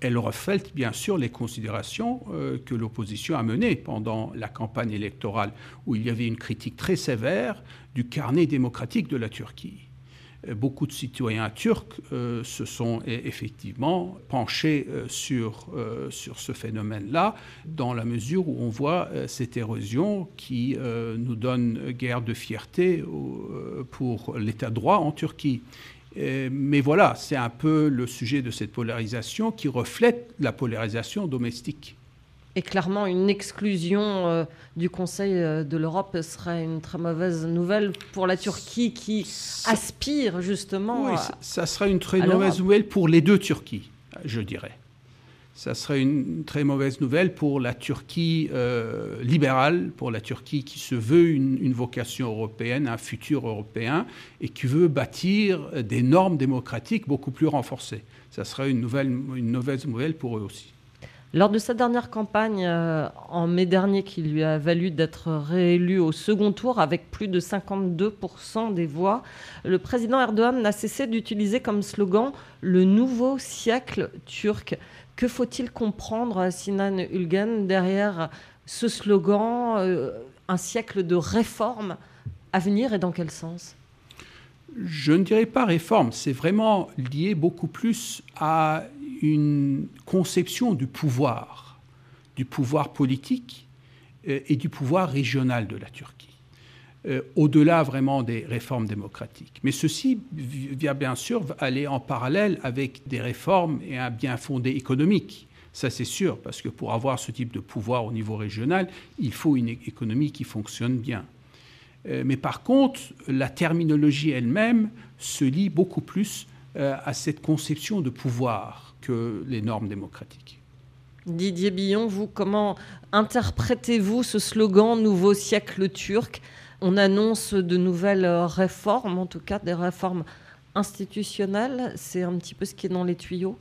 elle reflète bien sûr les considérations euh, que l'opposition a menées pendant la campagne électorale, où il y avait une critique très sévère du carnet démocratique de la Turquie beaucoup de citoyens turcs euh, se sont e-, effectivement penchés euh, sur, euh, sur ce phénomène-là, dans la mesure où on voit cette érosion qui nous donne guère de fierté pour l'état de droit en Turquie. mais voilà, c'est un peu le sujet de cette polarisation qui reflète la polarisation domestique. Et clairement, une exclusion euh, du Conseil euh, de l'Europe serait une très mauvaise nouvelle pour la Turquie qui aspire justement. Oui, ça serait une très mauvaise nouvelle pour les deux Turquies, je dirais. Ça serait une très mauvaise nouvelle pour la Turquie euh, libérale, pour la Turquie qui se veut une, une, vocation européenne, un futur européen, et qui veut bâtir des normes démocratiques beaucoup plus renforcées. Ça serait une, nouvelle, une mauvaise nouvelle pour eux aussi. Lors de sa dernière campagne euh, en mai dernier, qui lui a valu d'être réélu au second tour avec plus de 52% des voix, le président Erdogan n'a cessé d'utiliser comme slogan le nouveau siècle turc. Que faut-il comprendre, Sinan Ulgen, derrière ce slogan euh, Un siècle de réforme à venir et dans quel sens? Je ne dirais pas réforme, c'est vraiment lié beaucoup plus à une conception du pouvoir, du pouvoir politique euh, et du pouvoir régional de la Turquie. Euh, au-delà vraiment des réformes démocratiques. Mais ceci vient bien sûr aller en parallèle avec des réformes et un bien fondé économique. Ça, c'est sûr, parce que pour avoir ce type de pouvoir au niveau régional, il faut une économie qui fonctionne bien. Euh, mais par contre, la terminologie elle-même se lie beaucoup plus à cette conception de pouvoir que les normes démocratiques. Didier Billon, vous, comment interprétez-vous ce slogan Nouveau siècle turc On annonce de nouvelles réformes, en tout cas des réformes institutionnelles. C'est un petit peu ce qui est dans les tuyaux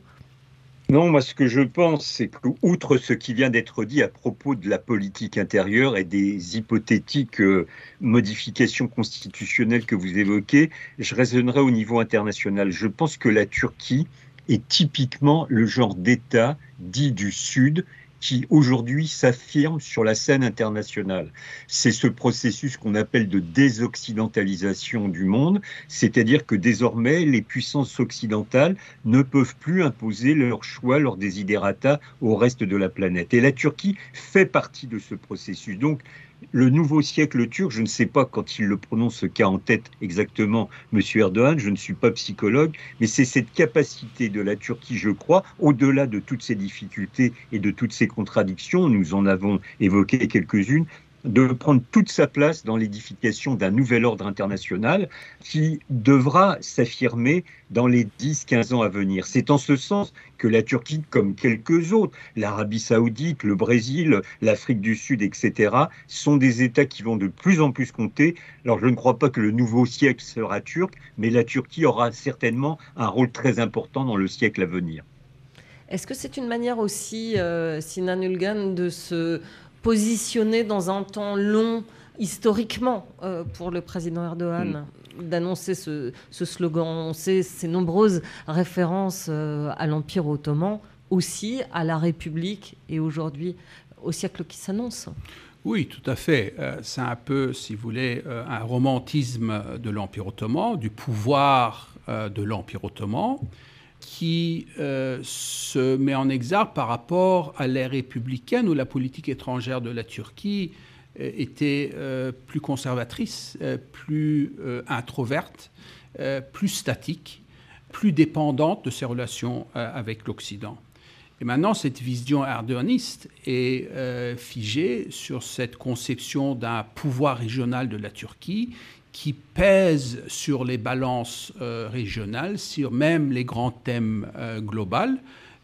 non, moi ce que je pense, c'est qu'outre ce qui vient d'être dit à propos de la politique intérieure et des hypothétiques euh, modifications constitutionnelles que vous évoquez, je raisonnerai au niveau international. Je pense que la Turquie est typiquement le genre d'État dit du Sud qui aujourd'hui s'affirme sur la scène internationale. C'est ce processus qu'on appelle de désoccidentalisation du monde, c'est-à-dire que désormais les puissances occidentales ne peuvent plus imposer leur choix, leur desiderata au reste de la planète. Et la Turquie fait partie de ce processus. Donc le nouveau siècle turc, je ne sais pas quand il le prononce ce qu'a en tête exactement M. Erdogan, je ne suis pas psychologue, mais c'est cette capacité de la Turquie, je crois, au-delà de toutes ces difficultés et de toutes ces contradictions, nous en avons évoqué quelques-unes, de prendre toute sa place dans l'édification d'un nouvel ordre international qui devra s'affirmer dans les 10-15 ans à venir. C'est en ce sens que la Turquie, comme quelques autres, l'Arabie saoudite, le Brésil, l'Afrique du Sud, etc., sont des États qui vont de plus en plus compter. Alors je ne crois pas que le nouveau siècle sera turc, mais la Turquie aura certainement un rôle très important dans le siècle à venir. Est-ce que c'est une manière aussi, euh, Sinan Ulgan, de se positionné dans un temps long historiquement euh, pour le président Erdogan mm. d'annoncer ce, slogan. On sait ces nombreuses références euh, à l'Empire ottoman, aussi à la République et aujourd'hui au siècle qui s'annonce. Oui, tout à fait. Euh, c'est un peu, si vous voulez, un romantisme de l'Empire ottoman, du pouvoir de l'Empire ottoman qui euh, se met en exergue par rapport à l'ère républicaine où la politique étrangère de la Turquie euh, était euh, plus conservatrice, plus introverte, plus statique, plus dépendante de ses relations avec l'Occident. Et maintenant, cette vision erdoganiste est figée sur cette conception d'un pouvoir régional de la Turquie qui pèse sur les balances euh, régionales, sur même les grands thèmes euh, globaux.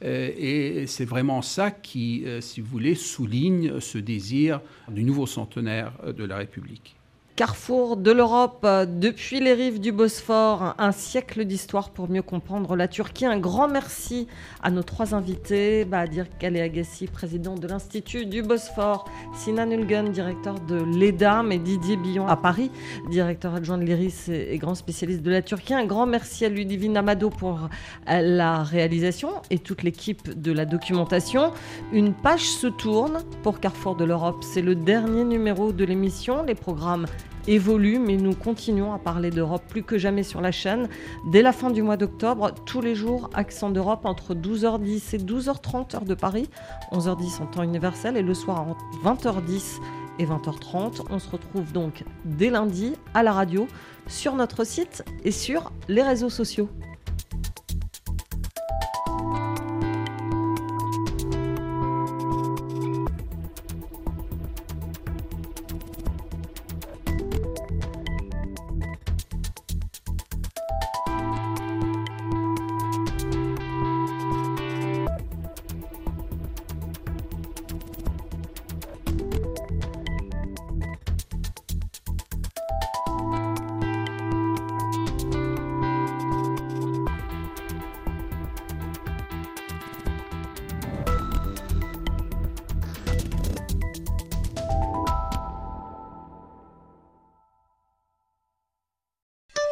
Euh, et c'est vraiment ça qui, si vous voulez, souligne ce désir du nouveau centenaire de la République carrefour de l'Europe euh, depuis les rives du Bosphore, un siècle d'histoire pour mieux comprendre la Turquie. Un grand merci à nos trois invités, Badir Kale Agassi, président de l'Institut du Bosphore, Sinan Ulgen, directeur de l'EDAM et Didier Billon à Paris, directeur adjoint de l'IRIS et grand spécialiste de la Turquie. Un grand merci à Ludivine Amado pour euh, la réalisation et toute l'équipe de la documentation. Une page se tourne pour Carrefour de l'Europe. C'est le dernier numéro de l'émission. Les programmes évolue, mais nous continuons à parler d'Europe plus que jamais sur la chaîne. Dès la fin du mois d'octobre, tous les jours, accent d'Europe entre 12h10 et 12h30 heure de Paris, 11h10 en temps universel, et le soir entre 20h10 et 20h30. On se retrouve donc dès lundi à la radio, sur notre site et sur les réseaux sociaux.